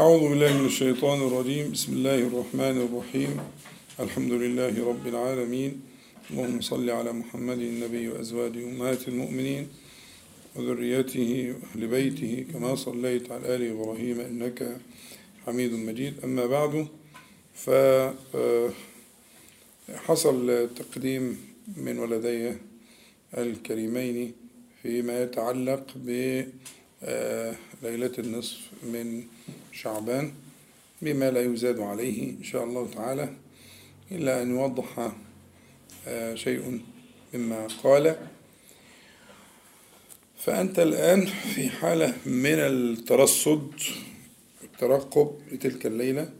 أعوذ بالله من الشيطان الرجيم. بسم الله الرحمن الرحيم. الحمد لله رب العالمين. اللهم صل على محمد النبي وأزواجه أمهات المؤمنين وذريته وأهل بيته. كما صليت على آل إبراهيم إنك حميد مجيد. أما بعد فحصل تقديم من ولدي الكريمين فيما يتعلق بليلة النصف من شعبان بما لا يزاد عليه إن شاء الله تعالى إلا أن يوضح شيء مما قال. فأنت الآن في حالة من الترصد الترقب لتلك الليلة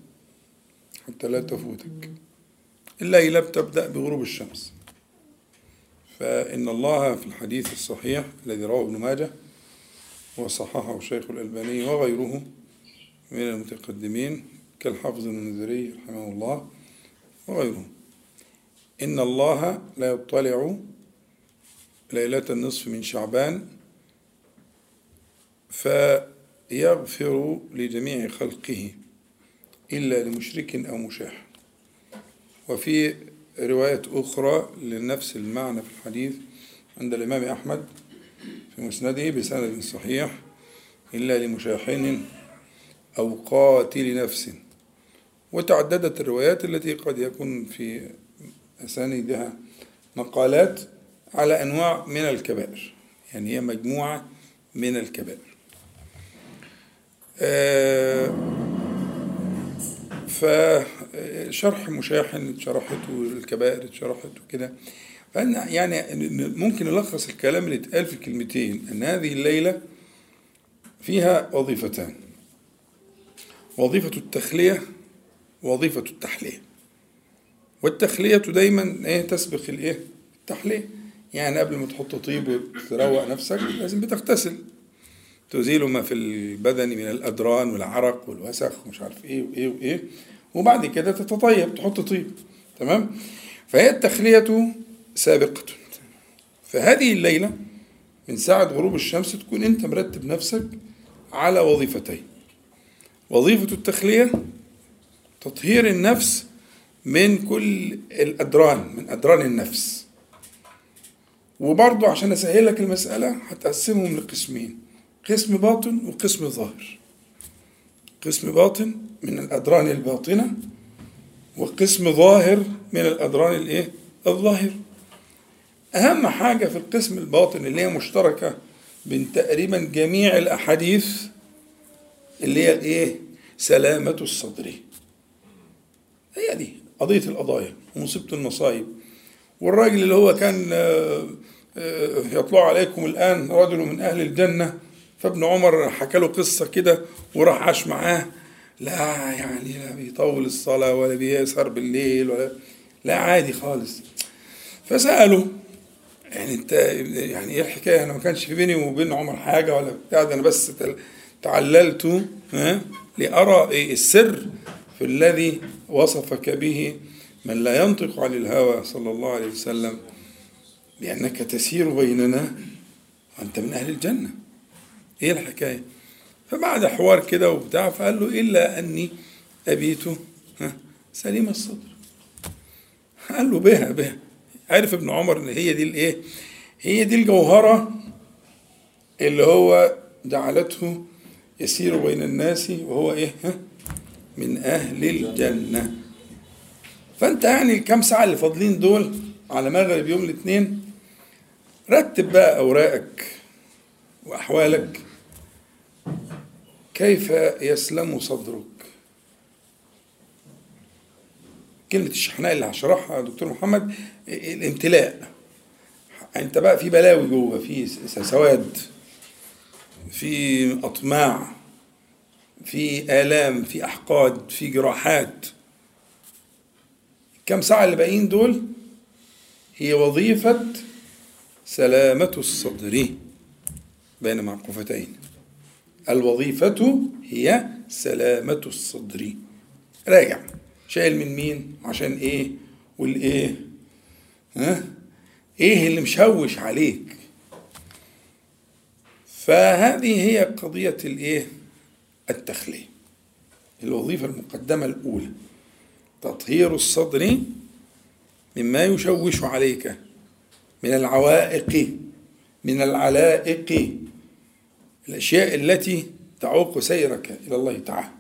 حتى لا تفوتك الليلة بتبدأ بغروب الشمس. فإن الله في الحديث الصحيح الذي رواه ابن ماجه وصححه الشيخ الألباني وغيره من المتقدمين كالحافظ المنذري رحمه الله وغيره إن الله لا يطلع ليلة النصف من شعبان فيغفر لجميع خلقه إلا لمشرك أو مشاح. وفي رواية أخرى لنفس المعنى في الحديث عند الإمام أحمد في مسنده بسند صحيح إلا لمشاحن أو قاتل نفس. وتعددت الروايات التي قد يكون في أسانيدها مقالات على أنواع من الكبائر. يعني هي مجموعة من الكبائر. فشرح مشاحن شرحته الكبائر اتشرحت وكده فأنا يعني ممكن نلخص الكلام اللي اتقال في كلمتين. أن هذه الليلة فيها وظيفتان. وظيفة التخلية ووظيفة التحلية والتخلية دايما إيه تسبق الإيه؟ التحلية يعني قبل ما تحط طيب وتروق نفسك لازم بتغتسل. تزيل ما في البدن من الأدران والعرق والوسخ ومش عارف إيه وإيه وإيه. وبعد كده تتطيب تحط طيب. تمام؟ فهي التخلية سابقة. فهذه الليلة من ساعة غروب الشمس تكون أنت مرتب نفسك على وظيفتين. وظيفة التخلية تطهير النفس من كل الأدران من أدران النفس. وبرضه عشان أسهل لك المسألة هتقسمهم لقسمين قسم باطن وقسم ظاهر. قسم باطن من الأدران الباطنة وقسم ظاهر من الأدران الإيه؟ الظاهر. أهم حاجة في القسم الباطن اللي هي مشتركة بين تقريبا جميع الأحاديث اللي هي الإيه؟ سلامة الصدر. هي دي قضية القضايا ومصيبة المصايب. والراجل اللي هو كان يطلع عليكم الآن رجل من أهل الجنة فابن عمر حكى له قصة كده وراح عاش معاه. لا يعني لا بيطول الصلاة ولا بيسهر بالليل ولا لا عادي خالص. فسأله يعني انت يعني إيه الحكاية؟ أنا ما كانش في بيني وبين عمر حاجة ولا بتاع ده أنا بس تعللت لأرى السر في الذي وصفك به من لا ينطق عن الهوى صلى الله عليه وسلم لأنك تسير بيننا وأنت من أهل الجنة. إيه الحكاية. فبعد حوار كده وبتاع فقال له إلا أني أبيت سليم الصدر. قال له بها بها. عرف ابن عمر إن هي دي الإيه؟ هي دي الجوهرة اللي هو جعلته يسير بين الناس وهو إيه؟ من أهل الجنة. فأنت يعني الكام ساعة اللي فاضلين دول على مغرب يوم الاثنين رتب بقى أوراقك وأحوالك. كيف يسلم صدرك؟ كلمة الشحناء اللي هشرحها دكتور محمد الامتلاء. أنت بقى في بلاوي جوه في سواد في أطماع. في آلام في أحقاد في جراحات. كم ساعة اللي باقيين دول؟ هي وظيفة سلامة الصدر. بين معقوفتين. الوظيفة هي سلامة الصدر. راجع. شايل من مين؟ عشان إيه؟ والايه ها؟ إيه اللي مشوش عليك؟ فهذه هي قضية الإيه؟ التخلية. الوظيفة المقدمة الأولى. تطهير الصدر مما يشوش عليك من العوائق من العلائق الأشياء التي تعوق سيرك إلى الله تعالى.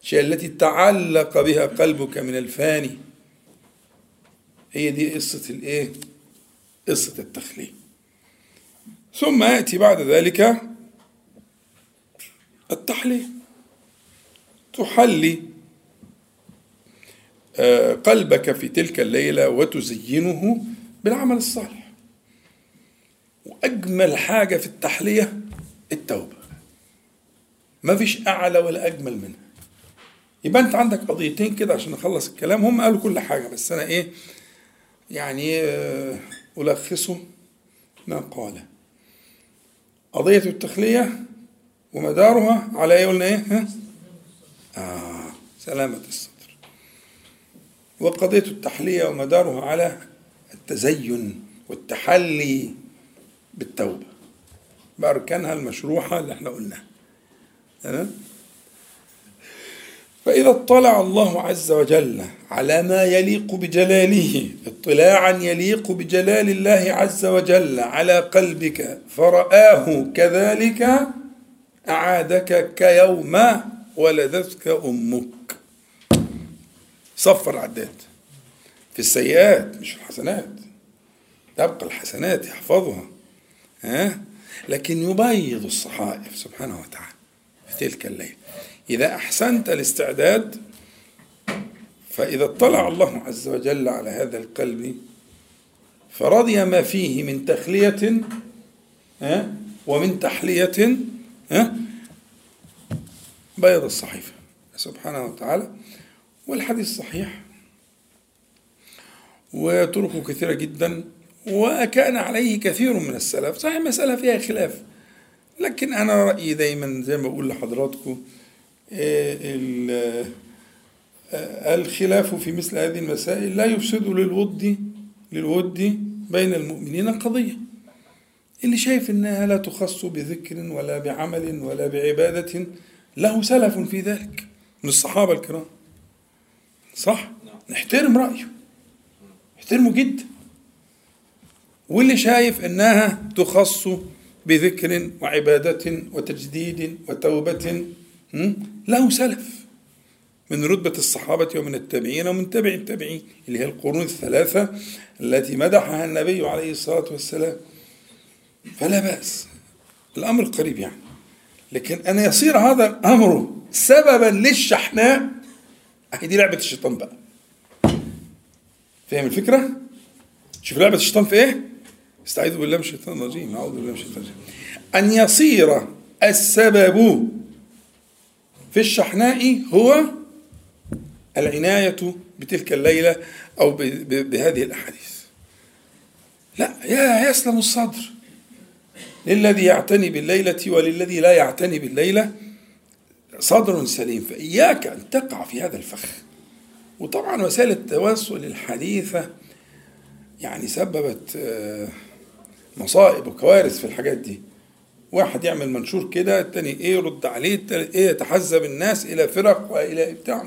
الأشياء التي تعلق بها قلبك من الفاني. هي دي قصة الإيه؟ قصة التخلية. ثم يأتي بعد ذلك التحلية. تحلي آه، قلبك في تلك الليلة وتزينه بالعمل الصالح. وأجمل حاجة في التحلية التوبة. ما فيش أعلى ولا أجمل منها. يبقى أنت عندك قضيتين كده عشان نخلص الكلام. هم قالوا كل حاجة بس أنا إيه يعني آه، ألخصه ما قال. قضية التخلية ومدارها على إيه قلنا إيه؟ ها؟ آه سلامة الصدر وقضية التحلية ومدارها على التزين والتحلي بالتوبة بأركانها المشروحة اللي إحنا قلناها تمام فإذا اطلع الله عز وجل على ما يليق بجلاله اطلاعا يليق بجلال الله عز وجل على قلبك فرآه كذلك أعادك كيوم ولدتك أمك. صفر عداد. في السيئات مش الحسنات. تبقى الحسنات يحفظها. ها؟ لكن يبيض الصحائف سبحانه وتعالى في تلك الليل. إذا أحسنت الاستعداد فإذا اطلع الله عز وجل على هذا القلب فرضي ما فيه من تخلية ومن تحلية ها؟ بيض الصحيفة سبحانه وتعالى. والحديث صحيح. وطرقه كثيرة جدا. وكان عليه كثير من السلف. صحيح مسألة فيها خلاف. لكن أنا رأيي دايما زي ما بقول لحضراتكم الخلاف في مثل هذه المسائل لا يفسد للود للود بين المؤمنين قضية. اللي شايف إنها لا تخص بذكر ولا بعمل ولا بعبادة له سلف في ذلك من الصحابة الكرام. صح؟ نحترم رأيه. نحترمه جدا. واللي شايف إنها تخص بذكر وعبادة وتجديد وتوبة له سلف. من رتبة الصحابة ومن التابعين ومن تبع التابعين اللي هي القرون الثلاثة التي مدحها النبي عليه الصلاة والسلام. فلا بأس. الأمر قريب يعني. لكن أن يصير هذا الأمر سببا للشحناء أهي دي لعبة الشيطان بقى. فاهم الفكرة؟ شوف لعبة الشيطان في إيه؟ استعيذ بالله من الشيطان الرجيم. أعوذ بالله من الشيطان الرجيم. أن يصير السبب في الشحناء هو العناية بتلك الليلة أو بهذه الأحاديث. لا يا يسلم الصدر. للذي يعتني بالليلة وللذي لا يعتني بالليلة صدر سليم فإياك أن تقع في هذا الفخ. وطبعا وسائل التواصل الحديثة يعني سببت آه، مصائب وكوارث في الحاجات دي. واحد يعمل منشور كده التاني إيه يرد عليه التالت إيه يتحزب الناس إلى فرق وإلى بتاع.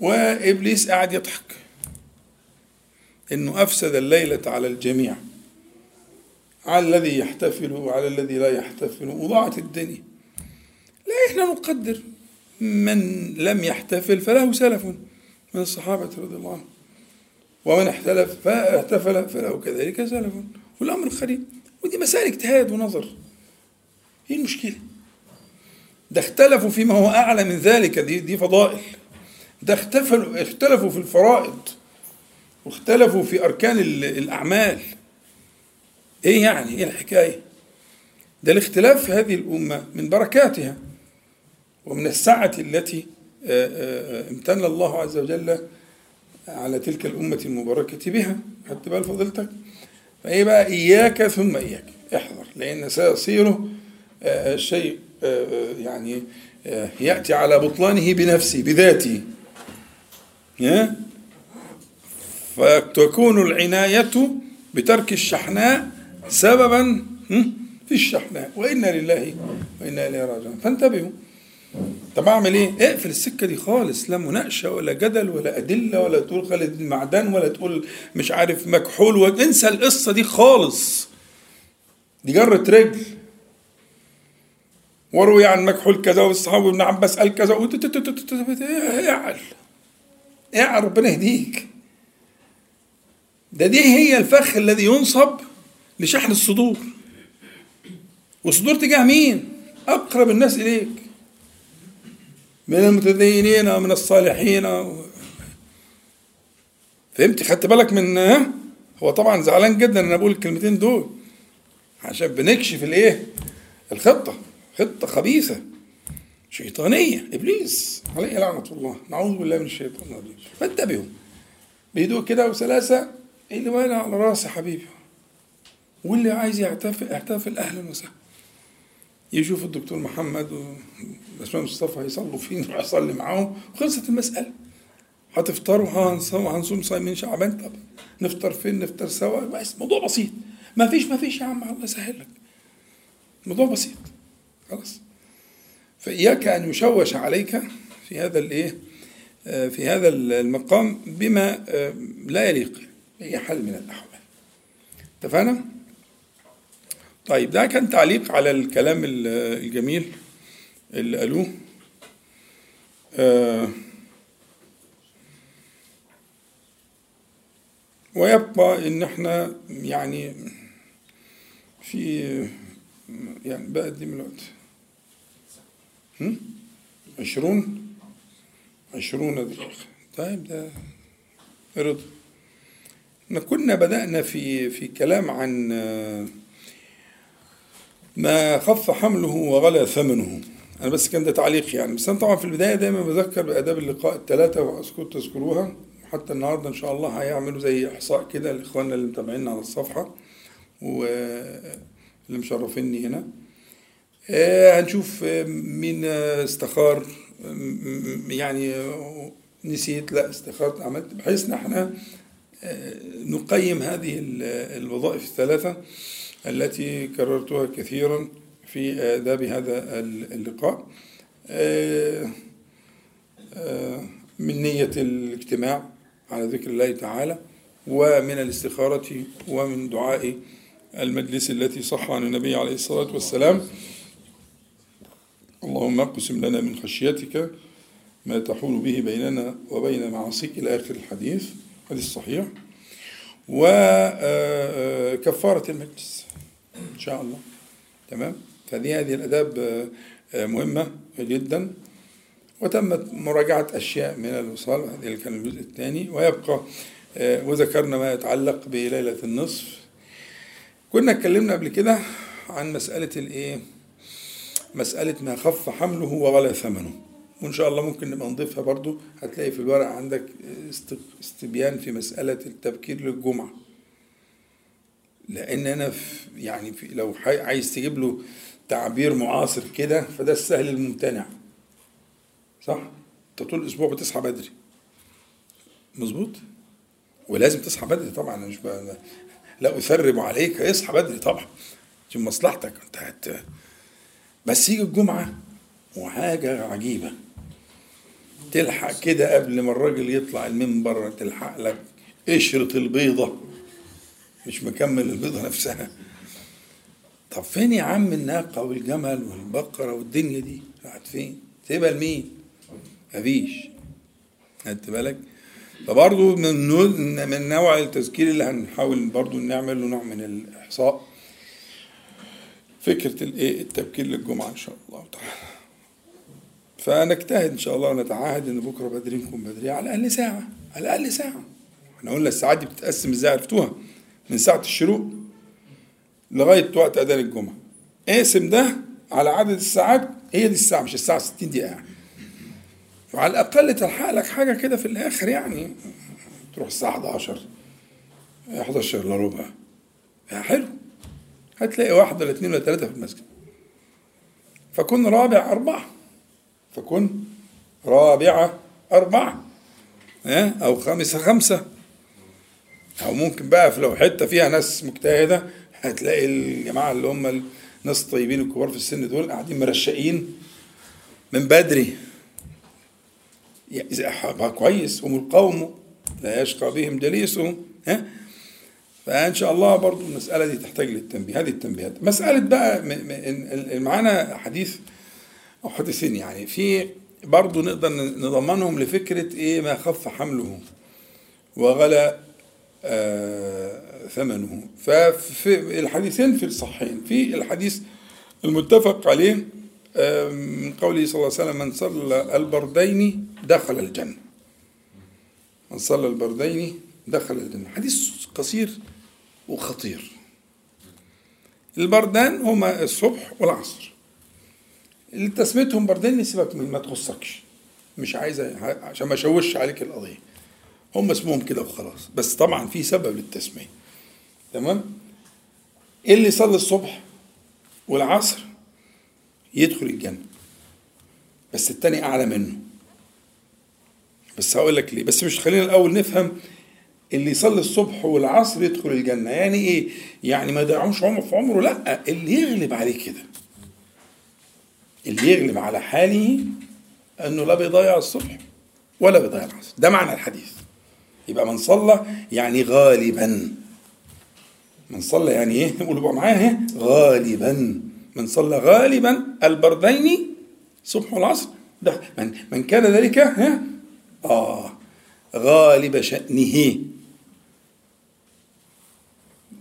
وإبليس قاعد يضحك إنه أفسد الليلة على الجميع. على الذي يحتفل وعلى الذي لا يحتفل. وضاعت الدنيا. لا إحنا نقدر من لم يحتفل فله سلف. من الصحابة رضي الله عنهم. ومن احتلف فاحتفل فله كذلك سلف. والأمر قريب. ودي مسائل اجتهاد ونظر. إيه المشكلة؟ ده اختلفوا فيما هو أعلى من ذلك. دي دي فضائل. ده اختلفوا اختلفوا في الفرائض. واختلفوا في أركان الأعمال. إيه يعني؟ إيه الحكاية؟ ده الاختلاف في هذه الأمة من بركاتها ومن السعة التي آه، آه، امتن الله عز وجل على تلك الأمة المباركة بها. خدت بال فضيلتك فإيه بقى؟ إياك ثم إياك. احذر لأن سيصير آه، آه، يعني آه، يأتي على بطلانه بنفسه بذاته. فتكون العناية بترك الشحناء سببا في الشحناء وإنا لله وإنا إليه راجعون. فانتبهوا. طب أعمل إيه؟ اقفل السكة دي خالص. لا مناقشة ولا جدل ولا أدلة ولا تقول خالد المعدن ولا تقول مش عارف مكحول وانسى القصة دي خالص. دي جرة رجل. وروي عن مكحول كذا والصحابي ابن عباس قال كذا اعل اعل ربنا يهديك. ده دي هي الفخ الذي ينصب لشحن الصدور. والصدور تجاه مين؟ أقرب الناس إليك. من المتدينين ومن الصالحين فهمت خدت بالك من هو طبعا زعلان جدا إن أنا بقول الكلمتين دول. عشان بنكشف الإيه؟ الخطة. خطة خبيثة. شيطانية. إبليس. عليه لعنة الله. نعوذ بالله من الشيطان الرجيم. فانتبهوا. بهدوء كده وسلاسة. اللي وأنا على رأسي حبيبي؟ واللي عايز يحتفل يحتفل أهلا وسهلا. يشوف الدكتور محمد وباشمهندس مصطفى هيصلوا فين يروح يصلي معاهم. وخلصت المسألة. هتفطروا؟ هنصوم هنصوم صايمين شعبان؟ طب نفطر فين؟ نفطر سوا؟ بس موضوع بسيط. ما فيش ما فيش يا عم الله يسهل لك. موضوع بسيط. خلاص. فإياك أن يشوش عليك في هذا الإيه في هذا المقام بما لا يليق بأي حال من الأحوال. اتفقنا؟ طيب ده كان تعليق على الكلام الجميل اللي قالوه. آه ويبقى إن إحنا يعني في يعني بقى دي من الوقت. عشرون؟ عشرون دقيقة طيب ده رضا كنا بدأنا في في كلام عن ما خف حمله وغلى ثمنه. أنا بس كان ده تعليق يعني. بس أنا طبعا في البداية دايما بذكر بأداب اللقاء الثلاثه وأذكر تذكروها. حتى النهارده إن شاء الله هيعملوا زي إحصاء كده لإخواننا اللي متابعينا على الصفحة واللي مشرفيني هنا. هنشوف مين استخار. يعني نسيت. لا استخرت عملت. بحيث ان إحنا نقيم هذه الوظائف الثلاثة. التي كررتها كثيرا في آداب هذا اللقاء. من نية الاجتماع على ذكر الله تعالى ومن الاستخارة ومن دعاء المجلس التي صح عن النبي عليه الصلاة والسلام. اللهم اقسم لنا من خشيتك ما تحول به بيننا وبين معاصيك إلى آخر الحديث. حديث صحيح وكفارة المجلس. إن شاء الله. تمام؟ فهذه هذه الآداب مهمة جدا. وتمت مراجعة أشياء من الوصال هذا كان الجزء الثاني. ويبقى وذكرنا ما يتعلق بليلة النصف. كنا اتكلمنا قبل كده عن مسألة الإيه؟ مسألة ما خف حمله وغلى ثمنه. وإن شاء الله ممكن نبقى نضيفها برضو. هتلاقي في الورق عندك استبيان في مسألة التبكير للجمعة. لأن أنا في يعني في لو عايز تجيب له تعبير معاصر كده فده السهل الممتنع. صح؟ أنت طول الأسبوع بتصحى بدري. مظبوط؟ ولازم تصحى بدري طبعا أنا مش بقى لا أثرب عليك اصحى بدري طبعا. عشان مصلحتك. أنت هت بس يجي الجمعة وحاجة عجيبة. تلحق كده قبل ما الراجل يطلع المنبر تلحق لك قشرة البيضة. مش مكمل البيضة نفسها. طب فين يا عم الناقة والجمل والبقرة والدنيا دي؟ راحت فين؟ سيبها لمين مفيش. خدت بالك؟ فبرضه من من نوع التذكير اللي هنحاول برضه نعمل له نوع من الإحصاء فكرة الإيه التبكير للجمعة إن شاء الله تعالى. فنجتهد إن شاء الله ونتعاهد إن بكرة بدري نكون بدري على الأقل ساعة على الأقل ساعة. إحنا قلنا الساعات دي بتتقسم إزاي؟ عرفتوها؟ من ساعة الشروق لغاية وقت أذان الجمعة. اقسم ده على عدد الساعات هي دي الساعة مش الساعة 60 دقيقة يعني. وعلى الأقل تلحق لك حاجة كده في الآخر يعني. تروح الساعة 11 11 إلا ربع. حلو. هتلاقي واحد ولا اثنين ولا ثلاثة في المسجد. فكن رابع أربعة. فكن رابعة أربعة. أو خامسة خمسة. أو ممكن بقى في لو حتة فيها ناس مجتهدة هتلاقي الجماعة اللي هم الناس الطيبين الكبار في السن دول قاعدين مرشقين من بدري. أحبها كويس هم القوم لا يشقى بهم جليسهم ها؟ فإن شاء الله برضو المسألة دي تحتاج للتنبيه. هذه التنبيهات. مسألة بقى معانا حديث أو حديثين يعني. في برضو نقدر نضمنهم لفكرة إيه ما خف حمله وغلى آه ثمنه. ففي الحديثين في الصحيحين في الحديث المتفق عليه من قوله صلى الله عليه وسلم من صلى البردين دخل الجنة. من صلى البردين دخل الجنة. حديث قصير وخطير. البردان هما الصبح والعصر. اللي تسميتهم بردين نسيبك من ما تخصكش مش عايز عشان ما اشوش عليك القضية. هم اسمهم كده وخلاص. بس طبعا في سبب للتسمية. تمام؟ اللي يصلي الصبح والعصر يدخل الجنة. بس التاني أعلى منه. بس هقول لك ليه. بس مش خلينا الأول نفهم اللي يصلي الصبح والعصر يدخل الجنة. يعني إيه؟ يعني ما يضيعوش عمره في عمره. لأ اللي يغلب عليه كده. اللي يغلب على حاله أنه لا بيضيع الصبح ولا بيضيع العصر. ده معنى الحديث. يبقى من صلى يعني غالبا. من صلى يعني إيه؟ قولوا بقى معايا غالبا. من صلى غالبا البردين الصبح والعصر. ده من, من كان ذلك ها آه غالب شأنه.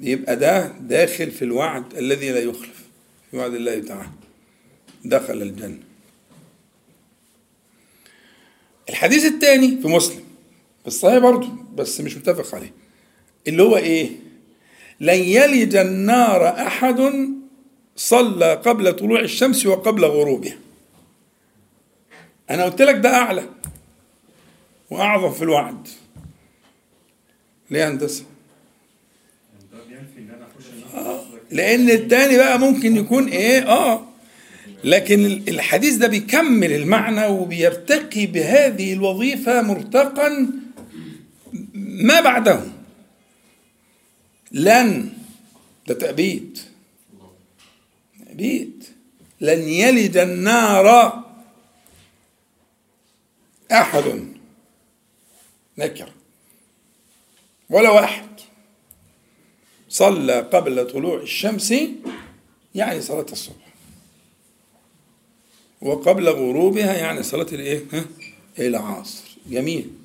يبقى ده داخل في الوعد الذي لا يخلف في وعد الله تعالى. دخل الجنة. الحديث الثاني في مسلم. في الصحيح برضه بس مش متفق عليه. اللي هو إيه؟ لن يلج النار أحد صلى قبل طلوع الشمس وقبل غروبها. أنا قلت لك ده أعلى وأعظم في الوعد. ليه هندسة. لأن التاني بقى ممكن يكون إيه؟ آه. لكن الحديث ده بيكمل المعنى وبيرتقي بهذه الوظيفة مرتقا ما بعده لن ده تأبيد. تأبيد. لن يلد النار أحد. نكر. ولا واحد. صلى قبل طلوع الشمس يعني صلاة الصبح. وقبل غروبها يعني صلاة الإيه؟ العصر. جميل.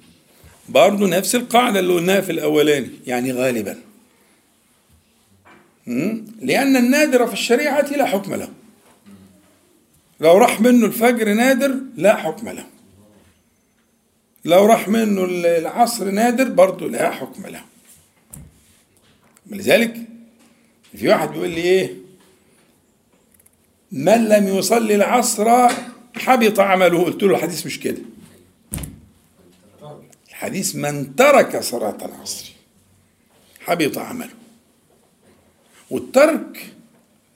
برضه نفس القاعدة اللي قلناها في الأولاني يعني غالبا. لأن النادر في الشريعة لا حكم له. لو راح منه الفجر نادر لا حكم له. لو راح منه العصر نادر برضه لا حكم له. لذلك في واحد بيقول لي إيه؟ من لم يصلي العصر حبط عمله. قلت له الحديث مش كده. الحديث من ترك صلاة العصر حبط عمله. والترك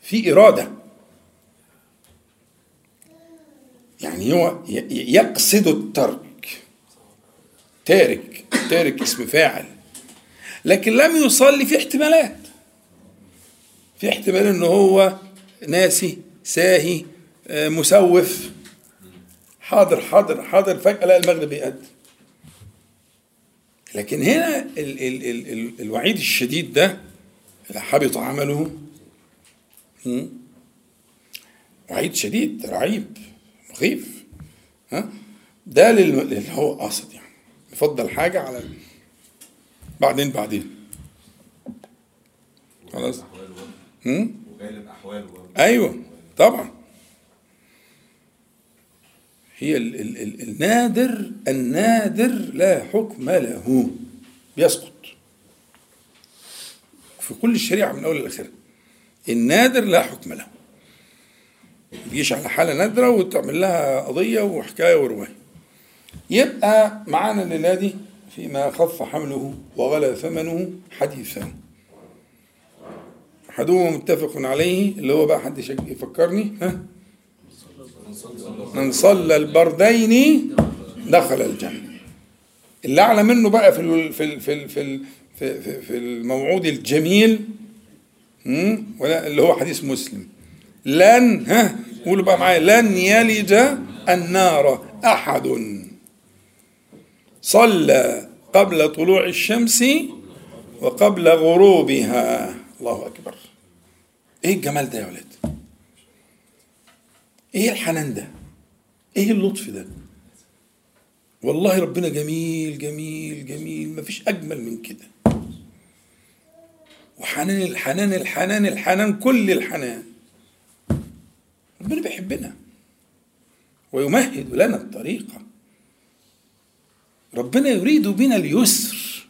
في إرادة. يعني هو يقصد الترك. تارك تارك اسم فاعل. لكن لم يصلي في احتمالات. في احتمال ان هو ناسي ساهي آه، مسوف. حاضر حاضر حاضر فجأة لا المغرب يأذن لكن هنا ال ال ال ال الوعيد الشديد ده حبط عمله وعيد شديد رعيب مخيف ها؟ ده اللي هو قاصد يعني. يفضل حاجة على بعدين بعدين. خلاص؟ وغالب أحواله أيوه طبعا. هي ال ال ال النادر النادر لا حكم له. بيسقط. في كل الشريعة من أول لآخرها النادر لا حكم له. تجيش على حالة نادرة وتعمل لها قضية وحكاية ورواية يبقى معانا الليلة دي فيما خف حمله وغلى ثمنه حديثان أحدهما متفق عليه اللي هو بقى حد يفكرني ها؟ من صلى البردين دخل الجنة. اللي أعلى منه بقى في في في في, في, الموعود الجميل ولا اللي هو حديث مسلم. لن ها؟ قولوا بقى معايا. لن يلج النار أحد. صلى قبل طلوع الشمس وقبل غروبها. الله أكبر. إيه الجمال ده يا ولاد؟ إيه الحنان ده؟ إيه اللطف ده؟ والله ربنا جميل جميل جميل مفيش أجمل من كده. وحنان الحنان الحنان الحنان كل الحنان. ربنا بيحبنا. ويمهد لنا الطريقة ربنا يريد بنا اليسر.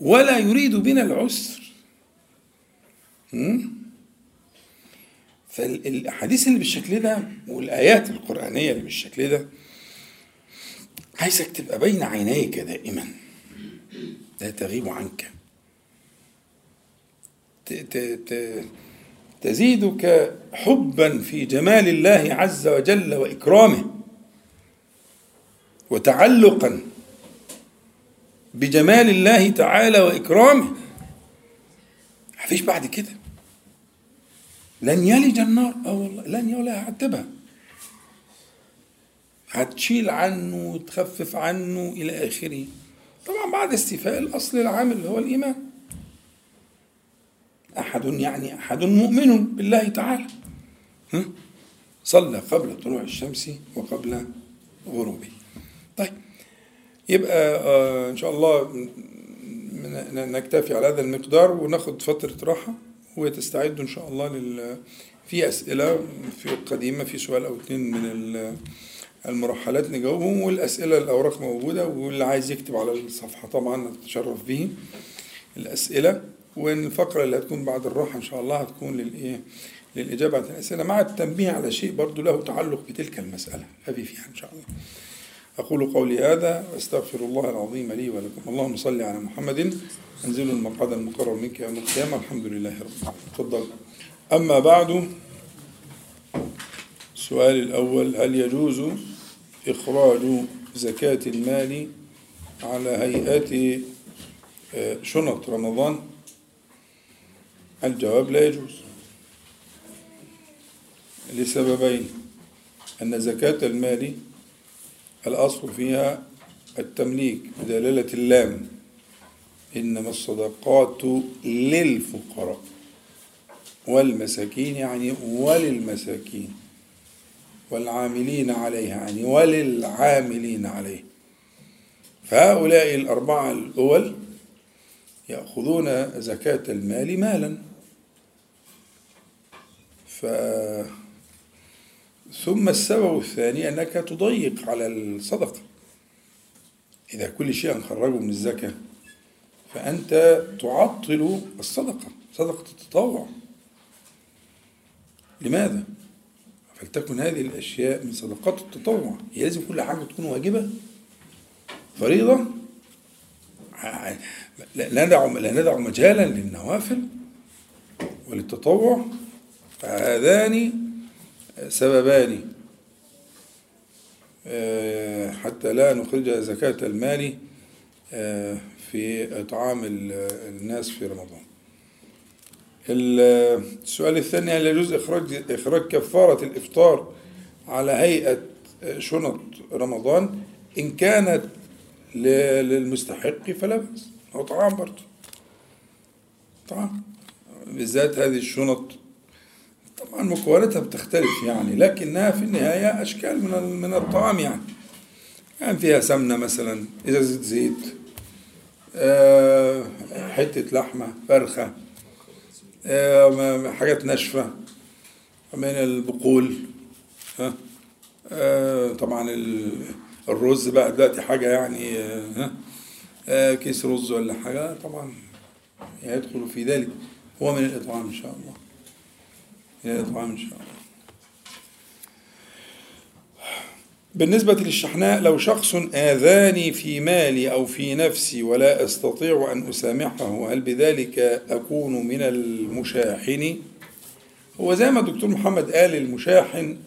ولا يريد بنا العسر. فالأحاديث اللي بالشكل ده والآيات القرآنية اللي بالشكل ده عايزك تبقى بين عينيك دائما. لا تغيب عنك. تزيدك حبا في جمال الله عز وجل وإكرامه وتعلقا بجمال الله تعالى وإكرامه. مفيش بعد كده. لن يلج النار. آه والله لن ولا هعتبها هتشيل عنه وتخفف عنه إلى آخره. طبعا بعد استيفاء الأصل العام اللي هو الإيمان. أحد يعني أحد مؤمن بالله تعالى. صلى قبل طلوع الشمس وقبل غروبه. طيب يبقى آه إن شاء الله نكتفي على هذا المقدار وناخد فترة راحة. وتستعدوا إن شاء الله لل في أسئلة في القديمة في سؤال أو اثنين من المرحلات نجاوبهم والأسئلة الأوراق موجودة واللي عايز يكتب على الصفحة طبعا نتشرف به الأسئلة والفقرة اللي هتكون بعد الراحة إن شاء الله هتكون للإيه؟ للإجابة على الأسئلة. مع التنبيه على شيء برضو له تعلق بتلك المسألة. هذه فيها إن شاء الله. أقول قولي هذا وأستغفر الله العظيم لي ولكم. اللهم صل على محمد. أنزل المقعد المقرر منك يوم القيامة. الحمد لله رب العالمين. تفضل. أما بعد السؤال الأول هل يجوز إخراج زكاة المال على هيئة شنط رمضان؟ الجواب لا يجوز. لسببين أن زكاة المال الأصل فيها التمليك بدلالة اللام. إنما الصدقات للفقراء والمساكين يعني وللمساكين والعاملين عليها يعني وللعاملين عليه فهؤلاء الأربعة الأول يأخذون زكاة المال مالا. ف ثم السبب الثاني أنك تضيق على الصدقة. إذا كل شيء نخرجه من الزكاة فأنت تعطل الصدقة صدقة التطوع. لماذا؟ فلتكن هذه الأشياء من صدقات التطوع. هي لازم كل حاجة تكون واجبة فريضة. لا ندع لا ندع مجالا للنوافل وللتطوع. فهذان سببان. حتى لا نخرج زكاة المال في إطعام الناس في رمضان. السؤال الثاني هل يجوز إخراج إخراج كفارة الإفطار على هيئة شنط رمضان؟ إن كانت للمستحق فلا بأس. هو طعام برضه. طعام. بالذات هذه الشنط طبعا مكوناتها بتختلف يعني لكنها في النهاية أشكال من من الطعام يعني. يعني فيها سمنة مثلا إزازة زيت أه حتة لحمة فرخة أه حاجات ناشفة من البقول أه طبعا الرز بقى دلوقتي حاجة يعني ها كيس رز ولا حاجة طبعا يدخل في ذلك. هو من الإطعام إن شاء الله. إن شاء الله. بالنسبة للشحناء لو شخص آذاني في مالي أو في نفسي ولا أستطيع أن أسامحه هل بذلك أكون من المشاحن؟ هو زي ما الدكتور محمد قال المشاحن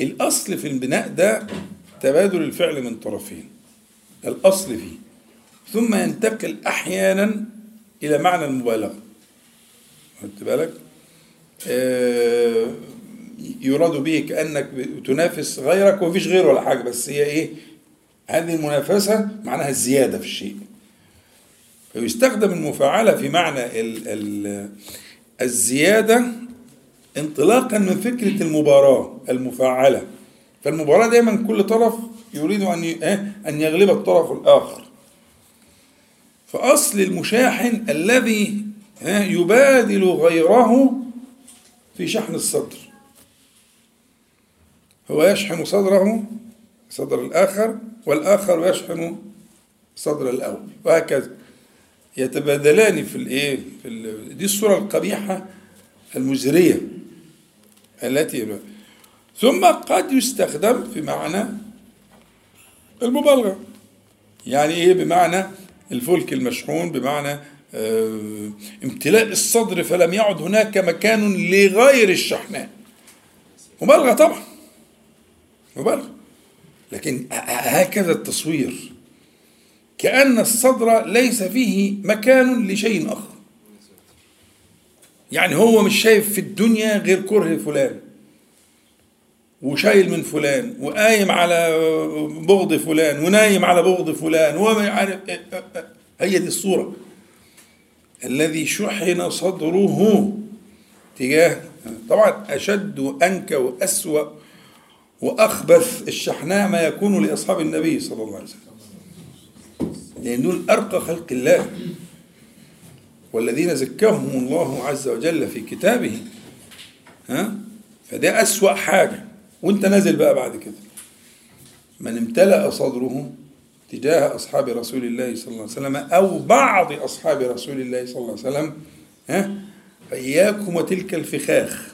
الأصل في البناء ده تبادل الفعل من طرفين. الأصل فيه. ثم ينتقل أحيانا إلى معنى المبالغة. خدت بالك؟ آه يراد به كأنك تنافس غيرك ومفيش غيره ولا حاجة بس هي إيه؟ هذه المنافسة معناها الزيادة في الشيء. فيستخدم المفاعلة في معنى ال ال الزيادة انطلاقا من فكرة المباراة المفاعلة. فالمباراة دايما كل طرف يريد أن أن يغلب الطرف الآخر. فأصل المشاحن الذي يبادل غيره في شحن الصدر. هو يشحن صدره صدر الآخر والآخر يشحن صدر الأول وهكذا. يتبادلان في الايه في. دي الصورة القبيحة المزريه التي ثم قد يستخدم في معنى المبالغة. يعني إيه؟ بمعنى الفلك المشحون بمعنى امتلاء الصدر فلم يعد هناك مكان لغير الشحناء. مبالغة طبعا مبالغة. لكن هكذا التصوير كأن الصدر ليس فيه مكان لشيء آخر. يعني هو مش شايف في الدنيا غير كره فلان وشايل من فلان وقايم على بغض فلان ونايم على بغض فلان وما عارف هي دي الصورة. الذي شحن صدره تجاه طبعا أشد وأنكى وأسوأ وأخبث الشحناء ما يكون لأصحاب النبي صلى الله عليه وسلم. لأن دول أرقى خلق الله. والذين زكاهم الله عز وجل في كتابه ها؟ فده أسوأ حاجة. وأنت نازل بقى بعد كده. من امتلأ صدره تجاه أصحاب رسول الله صلى الله عليه وسلم أو بعض أصحاب رسول الله صلى الله عليه وسلم ها؟ فإياكم وتلك الفخاخ.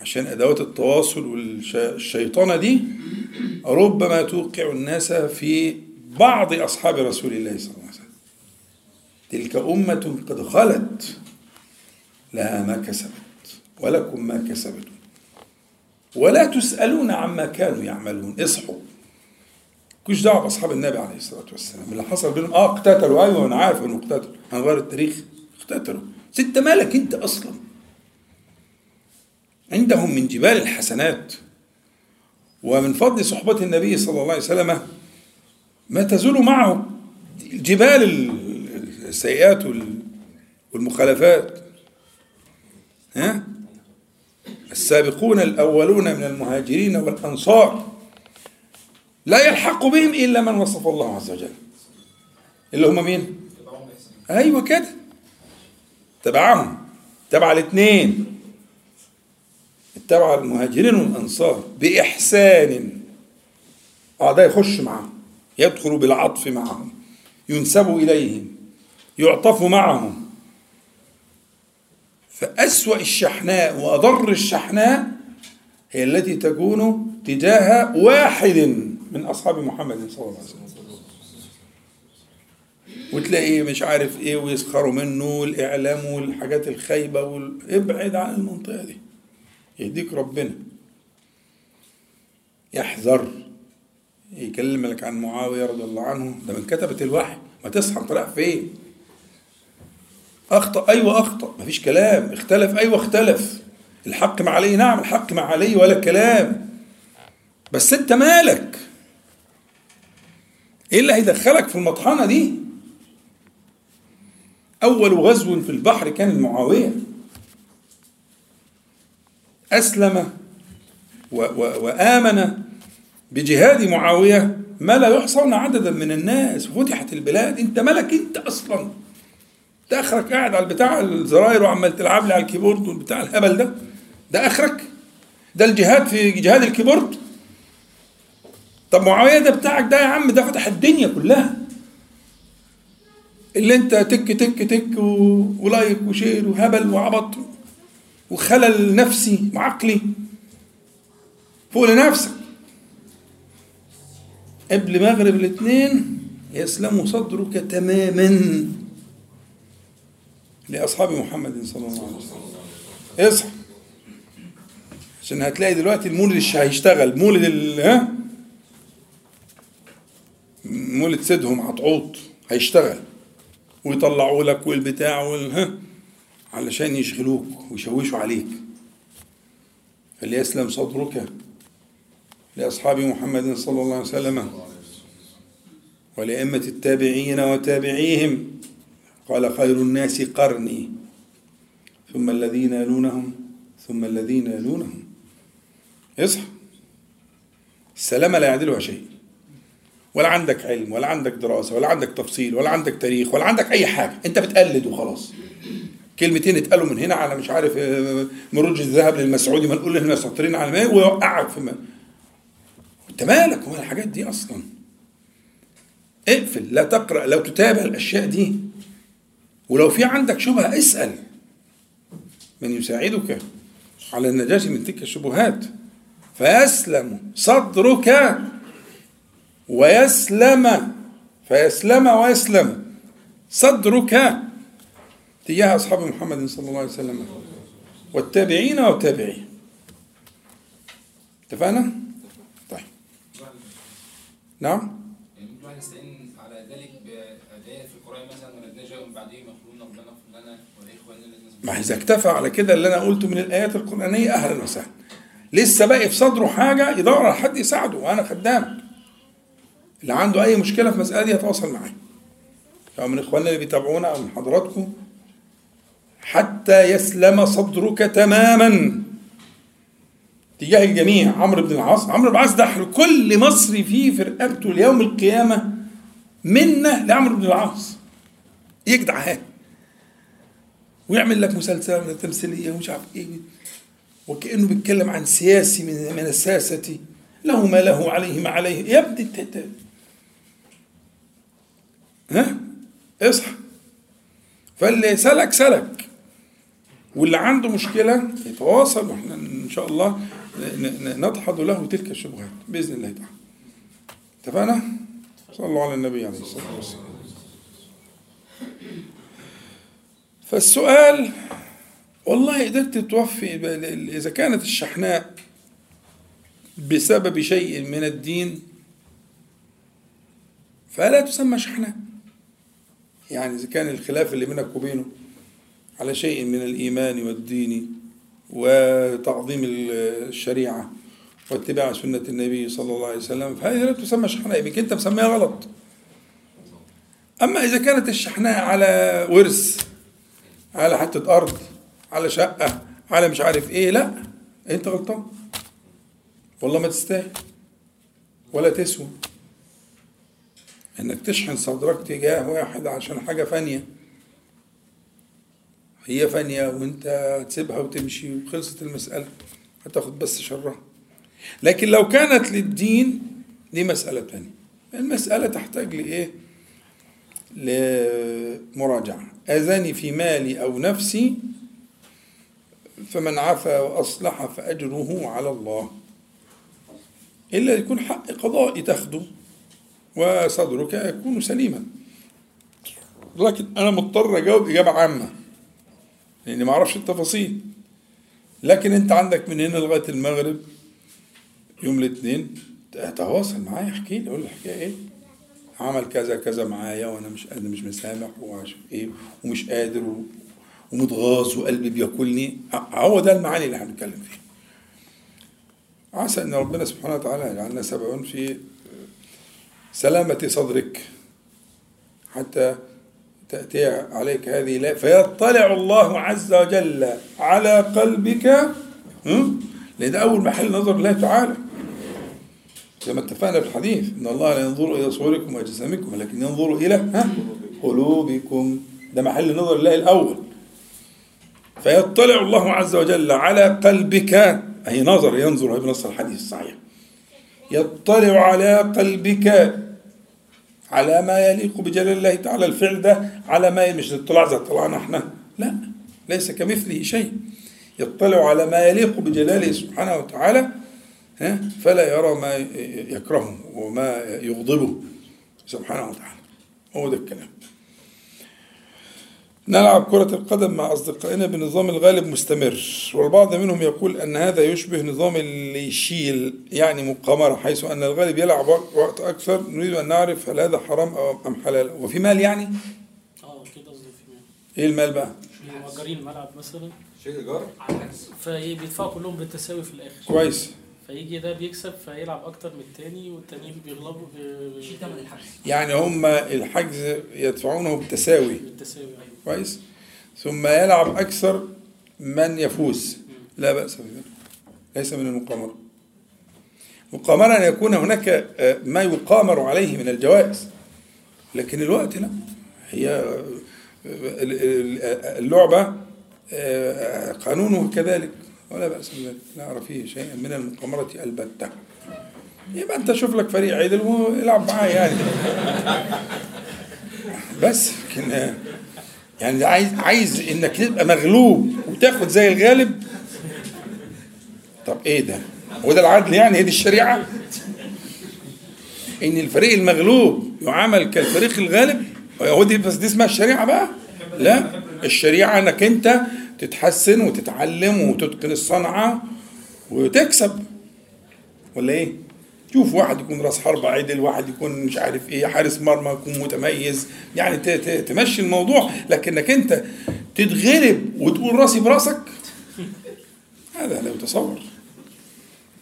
عشان أدوات التواصل والشيطنة دي ربما توقع الناس في بعض أصحاب رسول الله صلى الله عليه وسلم. تلك أمة قد خلت لها ما كسبت ولكم ما كسبتم. ولا تسألون عما كانوا يعملون اصحوا. كوش دعوة بأصحاب النبي عليه الصلاة والسلام. اللي حصل بينهم آه اقتتلوا. أيوه أنا عارف إنه اقتتلوا. هنغير التاريخ. اقتتلوا. ست مالك أنت أصلا؟ عندهم من جبال الحسنات. ومن فضل صحبة النبي صلى الله عليه وسلم ما تزول معه جبال السيئات والمخالفات. ها؟ السابقون الأولون من المهاجرين والأنصار. لا يلحق بهم إلا من وصف الله عز وجل. اللي هم مين؟ أيوة كده. تبعهم. تبع الاثنين. اتبع المهاجرين والأنصار بإحسان. آه ده يخش معهم. يدخل بالعطف معهم. ينسب إليهم. يعطف معهم. فأسوأ الشحناء وأضر الشحناء هي التي تكون تجاه واحد. من أصحاب محمد صلى الله عليه وسلم. وتلاقيه مش عارف إيه ويسخروا منه والإعلام والحاجات الخايبة وال... ابعد عن المنطقة دي. يهديك ربنا. يحذر. يكلمك عن معاوية رضي الله عنه. ده من كتبة الوحي. ما تصحى أنت رايح فين؟ أخطأ. أيوه أخطأ. مفيش كلام. اختلف. أيوه اختلف. الحق مع علي. نعم الحق مع علي ولا كلام. بس أنت مالك؟ إيه اللي هيدخلك في المطحنة دي؟ أول غزو في البحر كان المعاوية. أسلم و و وآمن بجهاد معاوية ما لا يحصون عددا من الناس. فتحت البلاد. أنت مالك أنت أصلا. انت آخرك قاعد على البتاع الزراير وعمال تلعب لي على ال keyboard والبتاع الهبل ده. ده آخرك. ده الجهاد في جهاد ال keyboard. طب معاوية ده بتاعك ده يا عم ده فتح الدنيا كلها. اللي انت تك تك تك. و like و share وهبل وعبط وخلل نفسي وعقلي فوق لنفسك. قبل مغرب الاثنين يسلم صدرك تماما لأصحاب محمد صلى الله عليه وسلم. اصحى. عشان هتلاقي دلوقتي المولد هيشتغل مولد ها؟ مولد سيدهم عطعوط هيشتغل. ويطلعوا لك والبتاع والها علشان يشغلوك ويشوشوا عليك. فليسلم صدرك لأصحاب محمد صلى الله عليه وسلم ولأئمة التابعين وتابعيهم. قال خير الناس قرني. ثم الذين يلونهم ثم الذين يلونهم. اصحى. السلامة لا يعدلها شيء. ولا عندك علم ولا عندك دراسة ولا عندك تفصيل ولا عندك تاريخ ولا عندك أي حاجة. أنت بتقلد وخلاص. كلمتين اتقالوا من هنا على مش عارف آه، مروج الذهب للمسعودي ما نقول لنا ساطرين على ما ويوقعك في ما. أنت مالك ومال الحاجات دي أصلا؟ اقفل لا تقرأ لو تتابع الأشياء دي. ولو في عندك شبهة اسأل. من يساعدك على النجاة من تلك الشبهات. فيسلم صدرك ويسلم فيسلم ويسلم. صدرك تجاه أصحاب محمد صلى الله عليه وسلم والتابعين والتابعين اتفقنا؟ طيب. نعم؟ ما إذا اكتفى على كده اللي أنا قلته من الآيات القرآنية أهلا وسهلا. لسه باقي في صدره حاجة يدور على حد يساعده وأنا خدام. اللي عنده أي مشكلة في المسألة دي يتواصل معي أو من إخواننا اللي بيتابعونا أو من حضراتكم حتى يسلم صدرك تماما. تجاه الجميع. عمرو بن العاص. عمرو بن العاص ده كل مصري فيه في رقبته ليوم القيامة منة لعمرو بن العاص. يجدع هات ويعمل لك مسلسل تمثيلية ومش عارف إيه. وكأنه بيتكلم عن سياسي من الساسة. له ما له عليه ما عليه. يا ابني ها؟ اصحى. فاللي سلك سلك. واللي عنده مشكلة يتواصل وإحنا إن شاء الله ن- ن- ندحض له تلك الشبهات بإذن الله تعالى. اتفقنا؟ الله على النبي عليه الصلاة والسلام. فالسؤال والله قدرت توفي إذا كانت الشحناء بسبب شيء من الدين فلا تسمى شحناء. يعني إذا كان الخلاف اللي بينك وبينه على شيء من الإيمان والدين وتعظيم الشريعة واتباع سنة النبي صلى الله عليه وسلم فهذه لا تسمى شحناء. يمكن أنت مسميها غلط. أما إذا كانت الشحناء على ورث على حتة أرض على شقة على مش عارف إيه لا أنت غلطان. والله ما تستاهل ولا تسوى. إنك تشحن صدرك تجاه واحد عشان حاجة فانية. هي فانية وأنت هتسيبها وتمشي وخلصت المسألة هتاخد بس شرها. لكن لو كانت للدين دي مسألة تانية. المسألة تحتاج لإيه؟ لمراجعة. أذاني في مالي أو نفسي فمن عفا وأصلح فأجره على الله. إلا يكون حق قضائي تاخده. وصدرك يكون سليما. لكن أنا مضطر أجاوب إجابة عامة لأني ما أعرفش التفاصيل. لكن أنت عندك من هنا لغاية المغرب يوم الاثنين تواصل معايا احكي لي قول لي الحكاية إيه؟ عمل كذا كذا معايا وأنا مش قادر مش مسامح وعشان إيه؟ ومش قادر ومتغاظ وقلبي بياكلني. هو ده المعاني اللي هنتكلم فيها. عسى إن ربنا سبحانه وتعالى يجعلنا سببا في سلامة صدرك. حتى تأتي عليك هذه لا فيطلع الله عز وجل على قلبك؟ لأن أول محل نظر الله تعالى زي ما اتفقنا في الحديث إن الله لا ينظر إلى صوركم وأجسامكم ولكن ينظر إلى ها؟ قلوبكم. ده محل نظر الله الأول. فيطلع الله عز وجل على قلبك. أي نظر ينظر بنص الحديث الصحيح. يطلع على قلبك على ما يليق بجلال الله تعالى. الفعل ده على ما مش الاطلاع زي اطلاعنا إحنا. لا ليس كمثله شيء. يطلع على ما يليق بجلاله سبحانه وتعالى فلا يرى ما يكرهه وما يغضبه سبحانه وتعالى. هو ده الكلام. نلعب كرة القدم مع أصدقائنا بنظام الغالب مستمر والبعض منهم يقول أن هذا يشبه نظام اللي يشيل يعني مقامرة حيث أن الغالب يلعب وقت أكثر. نريد أن نعرف هل هذا حرام أم حلال. وفي مال يعني؟ آه كده قصدي في مال. إيه المال بقى؟ مأجرين الملعب مثلا. شيء ايجار فبيدفعوا كلهم بالتساوي في الآخر. كويس. فيجي ده بيكسب فيلعب أكتر من التاني والتانيين بيغلبوا ب- شيء ثمن الحبس يعني هم الحجز يدفعونه بالتساوي. بالتساوي أيوة. كويس. ثم يلعب أكثر من يفوز. لا بأس بذلك ليس من المقامرة. مقامرة أن يكون هناك آه، ما يقامر عليه من الجوائز. لكن الوقت لا. هي آه، ال- ال- اللعبة آه، قانونه كذلك. ولا بأس بذلك لا أرى فيه شيئا من المقامرة البتة. يبقى أنت شوف لك فريق عدل والعب معاه يعني. بس لكن يعني عايز عايز إنك تبقى مغلوب وتاخد زي الغالب طب إيه ده؟ هو ده العدل يعني هي دي الشريعة؟ إن الفريق المغلوب يعامل كالفريق الغالب هو دي بس دي اسمها الشريعة بقى؟ لا الشريعة إنك أنت تتحسن وتتعلم وتتقن الصنعة وتكسب ولا إيه؟ شوف واحد يكون راس حربة عدل واحد يكون مش عارف إيه حارس مرمى يكون متميز يعني تمشي الموضوع. لكنك أنت تتغلب وتقول راسي براسك هذا لا يتصور.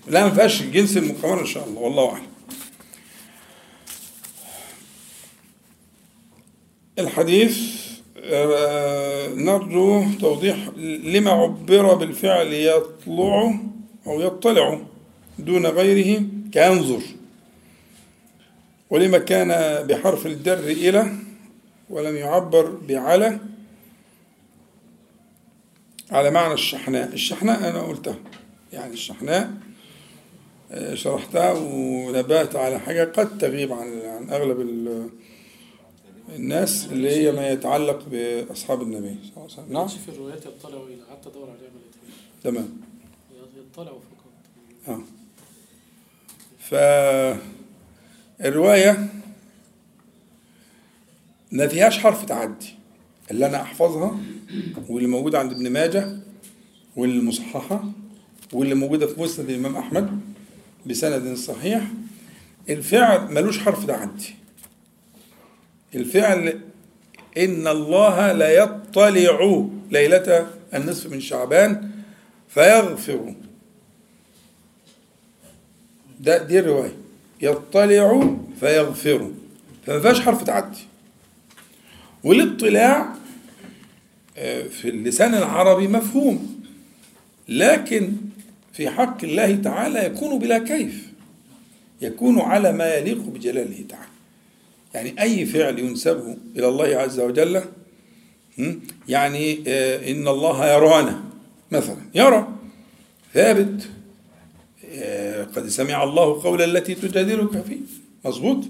لا ما فيهاش جنس المقامرة إن شاء الله والله أعلم. الحديث آه، نرجو توضيح لما عبر بالفعل يطلع أو يطلع دون غيره. كينظر ولما كان بحرف الجر إلى ولم يعبر بعلى على معنى الشحناء. الشحناء أنا قلتها. يعني الشحناء آه، شرحتها ونبهت على حاجة قد تغيب عن عن أغلب ال- الناس اللي هي ما يتعلق بأصحاب النبي صلى الله عليه وسلم. نعم؟ في الروايات يطلعوا إلى قعدت أدور عليها تمام. يطلعوا فقط. آه. فالرواية ما فيهاش حرف تعدي. اللي أنا أحفظها واللي موجودة عند ابن ماجه واللي مصححة واللي موجودة في مسند الإمام أحمد بسند صحيح الفعل ملوش حرف تعدي. الفعل إن الله لا يطلع ليلة النصف من شعبان فيغفر. ده دي الرواية. يطلع فيغفر. فما فيهاش حرف تعدي. والاطلاع آه، في اللسان العربي مفهوم. لكن في حق الله تعالى يكون بلا كيف. يكون على ما يليق بجلاله تعالى. يعني أي فعل ينسبه إلى الله عز وجل؟ يعني آه، إن الله يرانا مثلا. يرى. ثابت. قد سمع الله قول التي تجادلك فيه. مظبوط؟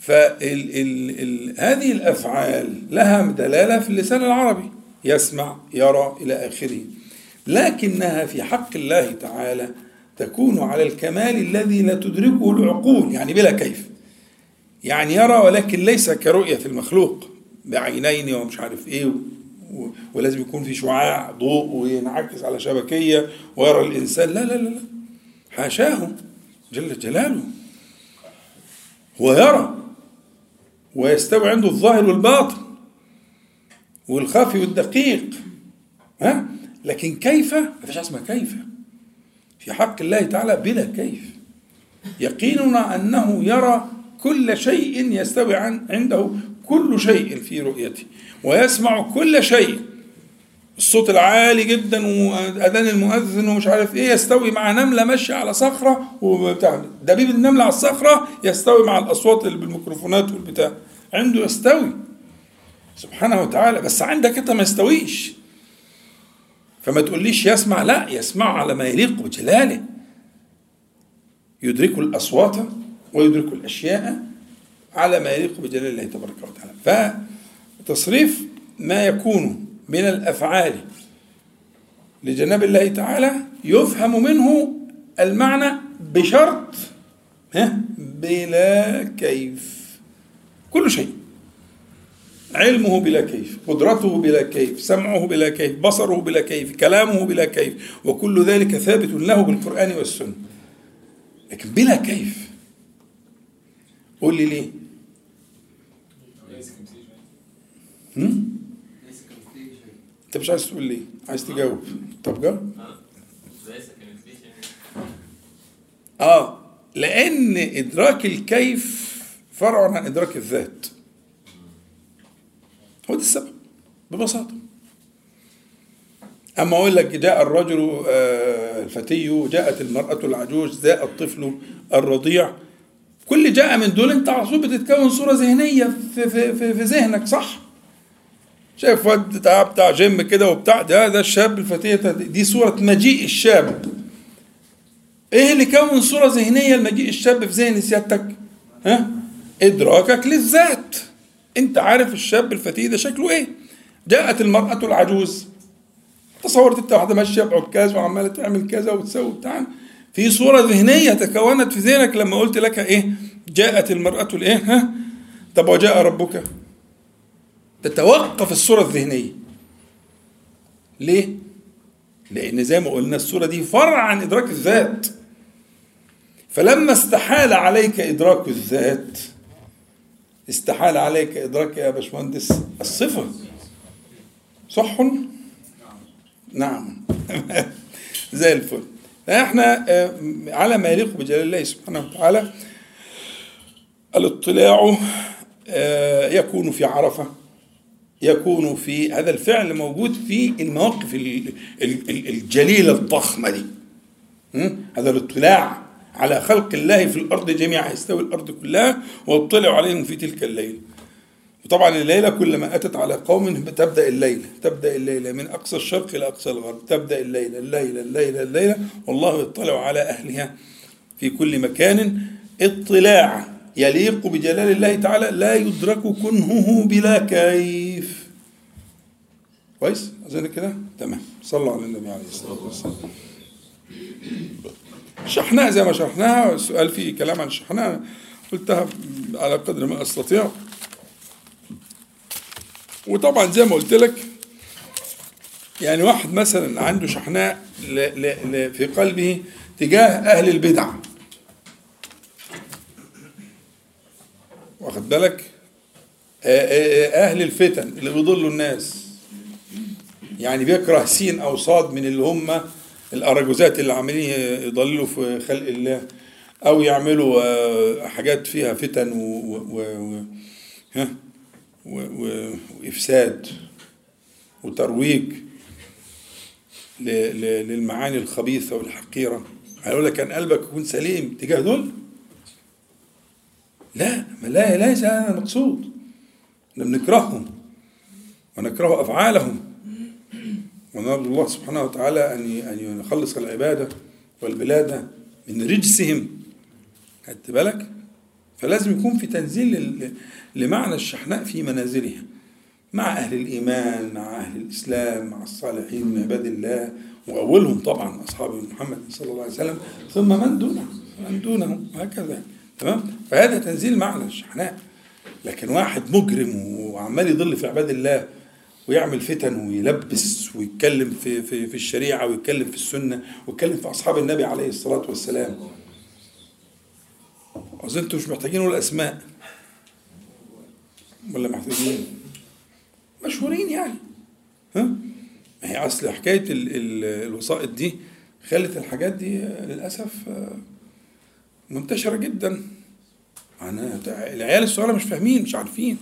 فهذه الأفعال لها دلالة في اللسان العربي. يسمع يرى إلى آخره. لكنها في حق الله تعالى تكون على الكمال الذي لا تدركه العقول يعني بلا كيف. يعني يرى ولكن ليس كرؤية المخلوق بعينين ومش عارف إيه ولازم يكون في شعاع ضوء وينعكس على شبكية ويرى الإنسان. لا لا لا لا. حاشاه جل جلاله. هو يرى ويستوي عنده الظاهر والباطن والخفي والدقيق. ها؟ لكن كيف؟ ما فيش اسمها كيف. في حق الله تعالى بلا كيف. يقيننا أنه يرى كل شيء يستوي عن عنده كل شيء في رؤيته ويسمع كل شيء. الصوت العالي جدا وأذان المؤذن ومش عارف إيه يستوي مع نملة ماشية على صخرة وبتاع. دبيب النملة على الصخرة يستوي مع الأصوات اللي بالميكروفونات والبتاع. عنده يستوي. سبحانه وتعالى. بس عندك أنت ما يستويش. فما تقوليش يسمع. لا يسمع على ما يليق بجلاله. يدرك الأصوات ويدرك الأشياء على ما يليق بجلال الله تبارك وتعالى. فتصريف ما يكون من الأفعال لجناب الله تعالى يفهم منه المعنى بشرط بلا كيف. كل شيء. علمه بلا كيف قدرته بلا كيف سمعه بلا كيف بصره بلا كيف كلامه بلا كيف وكل ذلك ثابت له بالقرآن والسنة. لكن بلا كيف. قول لي ليه ليس كمثله شيء. هم؟ ليس كمثله انت مش عايز تقول ليه عايز تجاوب. طب جاوب. آه لأن إدراك الكيف فرع عن إدراك الذات. هو ده السبب ببساطة. أما أقول لك جاء الرجل آه، الفتي جاءت المرأة العجوز جاء الطفل الرضيع. كل جاء من دول أنت على طول بتتكون صورة ذهنية في في في, في ذهنك صح؟ شايف واد بتاع بتاع جيم كده وبتاع ده ده الشاب الفتية دي صورة مجيء الشاب إيه اللي كون صورة ذهنية لمجيء الشاب في ذهن سيادتك؟ ها؟ إدراكك للذات. أنت عارف الشاب الفتي ده شكله إيه؟ جاءت المرأة العجوز. تصورت أنت واحدة ماشية بعكاز وعمالة تعمل كذا وتسوي بتاع في صورة ذهنية تكونت في ذهنك لما قلت لك إيه؟ جاءت المرأة الإيه؟ ها؟ طب وجاء ربك؟ تتوقف الصورة الذهنية. ليه؟ لأن زي ما قلنا الصورة دي فرع عن إدراك الذات فلما استحال عليك إدراك الذات استحال عليك إدراك يا باشمهندس الصفة صح؟ نعم زي الفل إحنا آه، على ما يليق بجلال الله سبحانه وتعالى الاطلاع آه، يكون في عرفة يكون في هذا الفعل موجود في المواقف ال- ال- ال- الجليلة الضخمة دي? هذا الاطلاع على خلق الله في الأرض جميعا يستوي الأرض كلها واطلع عليهم في تلك الليلة. وطبعا الليلة كلما أتت على قوم تبدأ الليلة تبدأ الليلة من أقصى الشرق إلى أقصى الغرب تبدأ الليلة الليلة الليلة الليلة. والله يطلع على أهلها في كل مكان. اطلاع يليق بجلال الله تعالى لا يدرك كنهه بلا كيف كويس؟ أظن كده؟ تمام. صلوا على النبي عليه الصلاة والسلام. شحناء زي ما شرحناها السؤال فيه كلام عن الشحناء قلتها على قدر ما أستطيع. وطبعا زي ما قلت لك يعني واحد مثلا عنده شحناء في قلبه تجاه أهل البدع. واخد بالك؟ أهل الفتن اللي بيضلوا الناس. يعني بيكره سين أو صاد من اللي هم الأراجوزات اللي عاملين يضللوا في خلق الله أو يعملوا آه، حاجات فيها فتن و, و, و, ها و و وإفساد وترويج للمعاني الخبيثة والحقيرة. هيقول لك كان قلبك يكون سليم تجاه دول؟ لا لا ليس هذا المقصود إحنا بنكرههم ونكره أفعالهم. ونرجو الله سبحانه وتعالى أن أن يخلص العبادة والبلاد من رجسهم. خدت بالك؟ فلازم يكون في تنزيل لمعنى الشحناء في منازلها مع أهل الإيمان مع أهل الإسلام مع الصالحين من عباد الله وأولهم طبعا أصحاب محمد صلى الله عليه وسلم. ثم من دونهم؟ من دونهم؟ وهكذا. تمام؟ فهذا تنزيل معنى الشحناء. لكن واحد مجرم وعمال يضل في عباد الله ويعمل فتن ويلبس ويتكلم في في في الشريعة ويتكلم في السنة ويتكلم في أصحاب النبي عليه الصلاة والسلام. أظن أنتوا مش محتاجين نقول أسماء. ولا محتاجين؟ مشهورين يعني. ها؟ ما هي أصل حكاية ال ال الوسائط دي خلت الحاجات دي للأسف آه، منتشرة جدا. أنا العيال الصغيرة مش فاهمين مش عارفين.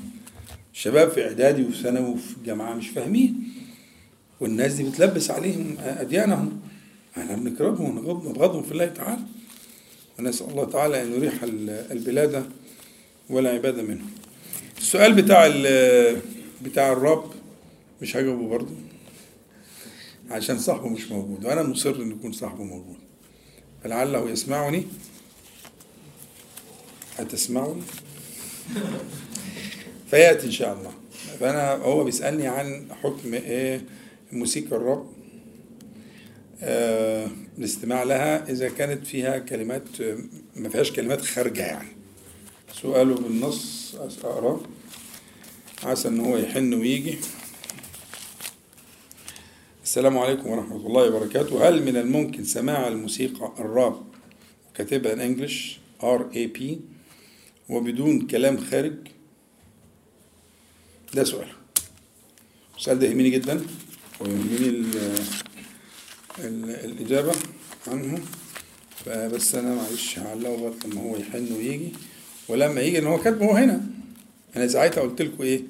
الشباب في إعدادي وفي ثانوي وفي الجامعة مش فاهمين. والناس دي بتلبس عليهم أديانهم. إحنا بنكرههم ونبغض- نبغضهم في الله تعالى. ونسأل الله تعالى أن يريح ال- البلاد ولا عباد منهم. السؤال بتاع بتاع الرب مش هجاوبه برضه. عشان صاحبه مش موجود. وأنا مصر إن يكون صاحبه موجود. فلعله يسمعني. هتسمعني فيأتي إن شاء الله. فأنا هو بيسألني عن حكم إيه؟ موسيقى الرب آه الاستماع لها إذا كانت فيها كلمات ما فيهاش كلمات خارجة يعني. سؤاله بالنص أقرأه. عسى إن هو يحن ويجي. السلام عليكم ورحمة الله وبركاته. هل من الممكن سماع الموسيقى الراب كاتبها English R A P وبدون كلام خارج؟ ده سؤال. السؤال ده يهمني جدا ويهمني ال- ال- الإجابة عنه. فبس أنا معلش هعلقه لغاية لما هو يحن ويجي. ولما يجي إن هو كاتبه هنا. أنا ساعتها قلت لكم إيه؟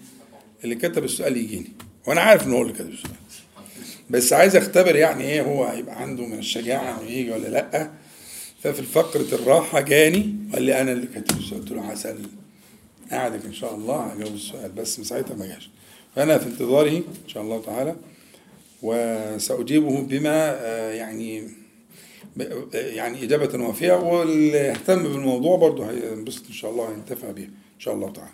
اللي كتب السؤال يجيني. وأنا عارف إن هو اللي كتب السؤال. بس عايز أختبر يعني إيه هو هيبقى عنده من الشجاعة إنه يجي ولا لأ. ففي فقرة الراحة جاني قال لي أنا اللي كاتب السؤال. قلت له عسل قاعدك إن شاء الله هجاوب السؤال بس ساعتها ما جاش. فأنا في انتظاره إن شاء الله تعالى وسأجيبه بما آه، يعني يعني إجابة وافية واللي يهتم بالموضوع برضه هينبسط إن شاء الله هينتفع بيه إن شاء الله تعالى.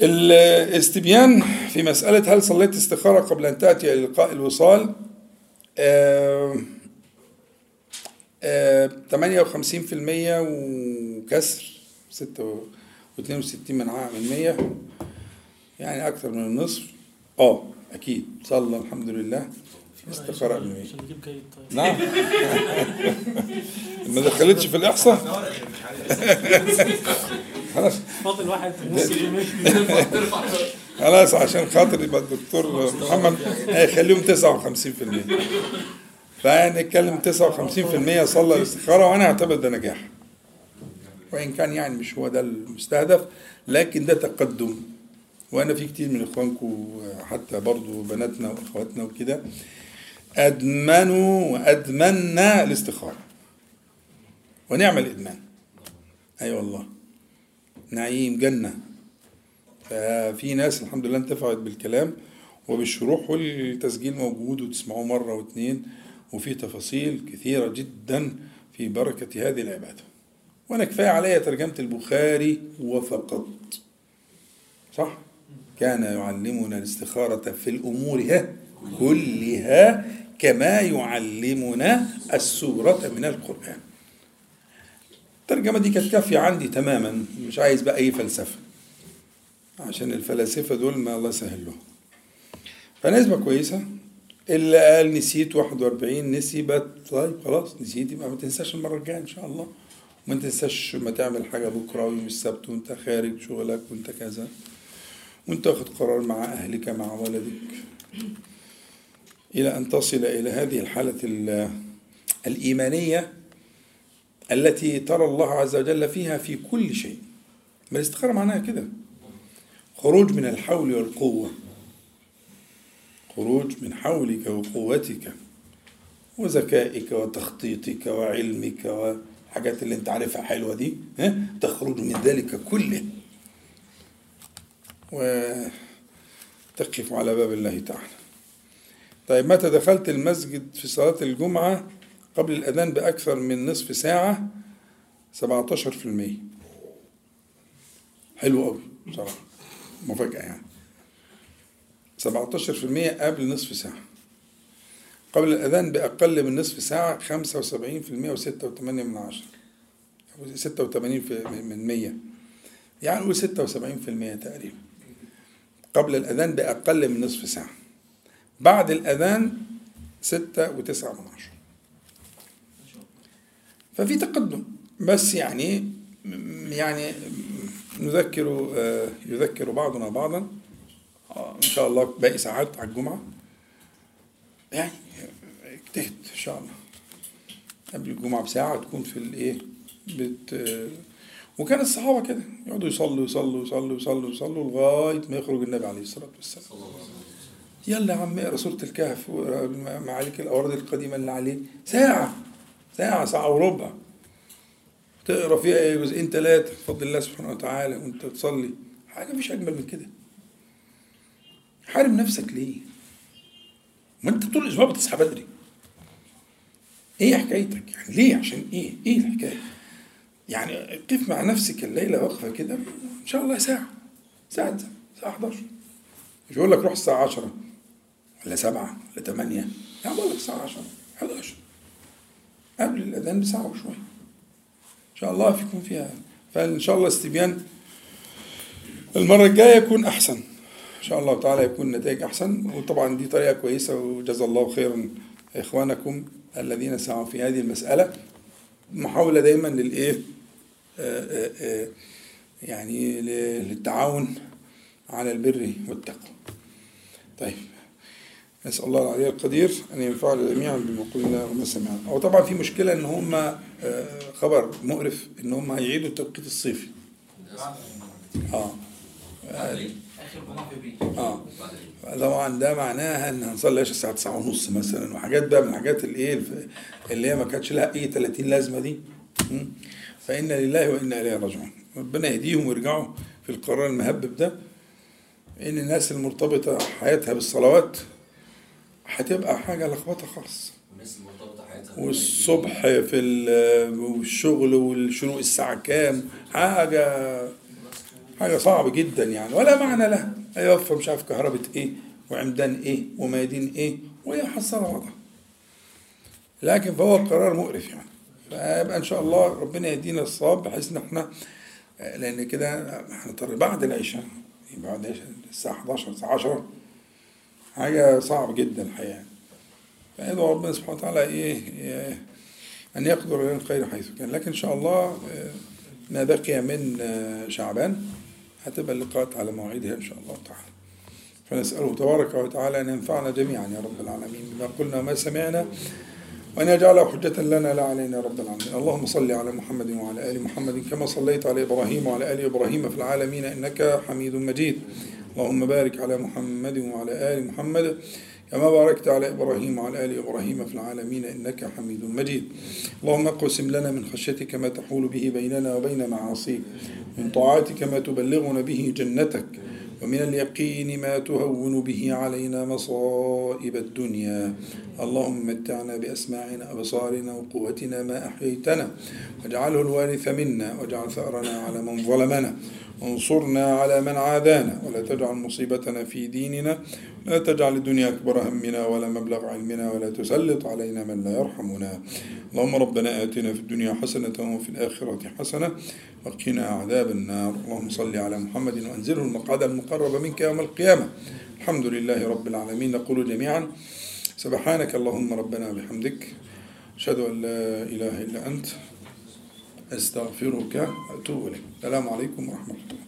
الاستبيان في مسألة هل صليت استخارة قبل أن تأتي إلى لقاء الوصال؟ آه، آه، 58% وكسر. 62 من ع- من 100 يعني أكثر من النصف. آه أكيد. صلى الحمد لله. استخارة قبل 100 عشان نجيب جيد طيب نعم. ما دخلتش في الإحصاء؟ خلاص. فاضل واحد نص خلاص عشان خاطر يبقى الدكتور محمد. هيخليهم 59% فنتكلم 59% صلى الاستخارة وأنا أعتبر ده نجاح. وإن كان يعني مش هو ده المستهدف لكن ده تقدم. وأنا في كتير من إخوانكم حتى برضو بناتنا وأخواتنا وكده أدمنوا وأدمنا الاستخارة. ونعم الإدمان أي أيوة والله. نعيم جنة. ففي ناس الحمد لله انتفعت بالكلام وبالشروح والتسجيل موجود وتسمعوه مرة واثنين وفي تفاصيل كثيرة جدا في بركة هذه العبادة. وأنا كفاية عليا ترجمة البخاري وفقط. صح؟ كان يعلمنا الاستخارة في الأمور ها كلها كما يعلمنا السورة من القرآن. الترجمة دي كانت كافية عندي تماما مش عايز بقى أي فلسفة عشان الفلاسفة دول ما الله يسهل لهم فنسبة كويسة اللي قال نسيت 41 نسي طيب خلاص نسيت يبقى ما تنساش المرة الجاية إن شاء الله. وما تنساش ما تعمل حاجة بكرة ويوم السبت وأنت خارج شغلك وأنت كذا. وأنت واخد قرار مع أهلك مع ولدك. إلى أن تصل إلى هذه الحالة ال- الإيمانية التي ترى الله عز وجل فيها في كل شيء. ما الاستخارة معناها كده. خروج من الحول والقوة. خروج من حولك وقوتك وذكائك وتخطيطك وعلمك والحاجات اللي انت عارفها حلوة دي ها؟ تخرج من ذلك كله. وتقف على باب الله تعالى. طيب متى دخلت المسجد في صلاة الجمعة؟ قبل الأذان بأكثر من نصف ساعة 17% حلو قوي بصراحة مفاجأة يعني. 17% قبل نصف ساعة. قبل الأذان بأقل من نصف ساعة 75% و86 من عشرة. أو 86 في من 100 يعني نقول 76% تقريبا. قبل الأذان بأقل من نصف ساعة. بعد الأذان ستة وتسعة من عشرة. ففي تقدم. بس يعني يعني نذكر آه، يذكر بعضنا بعضا. آه، إن شاء الله باقي ساعات على الجمعة. يعني اجتهد إن شاء الله. قبل الجمعة بساعة تكون في الايه بت وكان الصحابة كده يقعدوا يصلوا يصلوا يصلوا يصلوا يصلوا لغاية ما يخرج النبي عليه الصلاة والسلام. يلا يا عم اقرأ سورة الكهف معاليك الأوراد القديمة اللي عليه ساعة ساعة ساعة وربع. تقرأ فيها إيه؟ جزئين ثلاثة بفضل الله سبحانه وتعالى وأنت تصلي. حاجة مش أجمل من كده. حارم نفسك ليه؟ ما أنت طول الأسبوع بتصحى بدري. إيه حكايتك؟ يعني ليه؟ عشان إيه؟ إيه الحكاية؟ يعني قف مع نفسك الليلة وقفه كده إن شاء الله ساعة ساعة ساعة 11 مش بقول لك روح الساعة 10 ولا 7 ولا 8 لا بقول لك الساعة 10 11 قبل الأذان بساعة وشوية. إن شاء الله يكون فيها. فإن شاء الله استبيان المرة الجاية يكون أحسن. إن شاء الله تعالى يكون نتائج أحسن وطبعا دي طريقة كويسة وجزا الله خيرا. إخوانكم الذين سعوا في هذه المسألة محاولة دايما للإيه؟ آه، آه، آه، يعني للتعاون على البر والتقوى. طيب نسأل الله العلي القدير أن ينفعنا جميعا بما قلنا وما سمعنا. هو طبعا في مشكلة إن هم خبر مقرف إن هم هيعيدوا التوقيت الصيفي. آه. اخر جمعه آه. طبعا ده معناها إن هنصلي العشاء الساعة 9 ونص مثلا وحاجات بقى من الحاجات اللي إيه اللي هي ما كانتش لها أي 30 لازمة دي. م? فانا لله وإنا إليه راجعون. ربنا يهديهم ويرجعوا في القرار المهبب ده. إن الناس المرتبطة حياتها بالصلوات هتبقى حاجة لخبطة خالص. والصبح في ال- والشغل والشروق الساعة كام؟ حاجة حاجة صعبة جدا يعني ولا معنى لها هيوفر مش عارف كهرباء إيه وعمدان إيه وميادين إيه وهي حصلها وضع لكن فهو قرار مقرف يعني. فيبقى إن شاء الله ربنا يدينا الصواب بحيث إن إحنا لأن كده إحنا طر- بعد العشاء بعد العشاء الساعة 11 الساعة 10 حاجة صعبة جدا الحقيقة. فيدعو ربنا سبحانه وتعالى إيه إيه، أن يقدر لنا الخير حيث كان. لكن إن شاء الله آه، ما بقي من آه، شعبان. هتبقى اللقاءات على مواعيدها إن شاء الله تعالى. فنسأله تبارك وتعالى أن ينفعنا جميعا يا رب العالمين بما قلنا وما سمعنا وأن يجعله حجة لنا لا علينا يا رب العالمين. اللهم صل على محمد وعلى آل محمد كما صليت على إبراهيم وعلى آل إبراهيم في العالمين إنك حميد مجيد. اللهم بارك على محمد وعلى آل محمد كما باركت على إبراهيم وعلى آل إبراهيم في العالمين إنك حميد مجيد. اللهم اقسم لنا من خشيتك ما تحول به بيننا وبين معاصيك من طاعتك ما تبلغنا به جنتك ومن اليقين ما تهون به علينا مصائب الدنيا. اللهم متعنا بأسماعنا أبصارنا وقوتنا ما أحييتنا واجعله الوارث منا واجعل ثأرنا على من ظلمنا وانصرنا على من عادانا ولا تجعل مصيبتنا في ديننا لا تجعل الدنيا أكبر همنا ولا مبلغ علمنا ولا تسلط علينا من لا يرحمنا. اللهم ربنا آتنا في الدنيا حسنة وفي الآخرة حسنة وقنا عذاب النار. اللهم صل على محمد وأنزله المقعد المقرب منك يوم القيامة. الحمد لله رب العالمين. نقول جميعا سبحانك اللهم ربنا بحمدك أشهد أن لا إله إلا أنت أستغفرك وأتوب إليك. السلام عليكم ورحمة الله.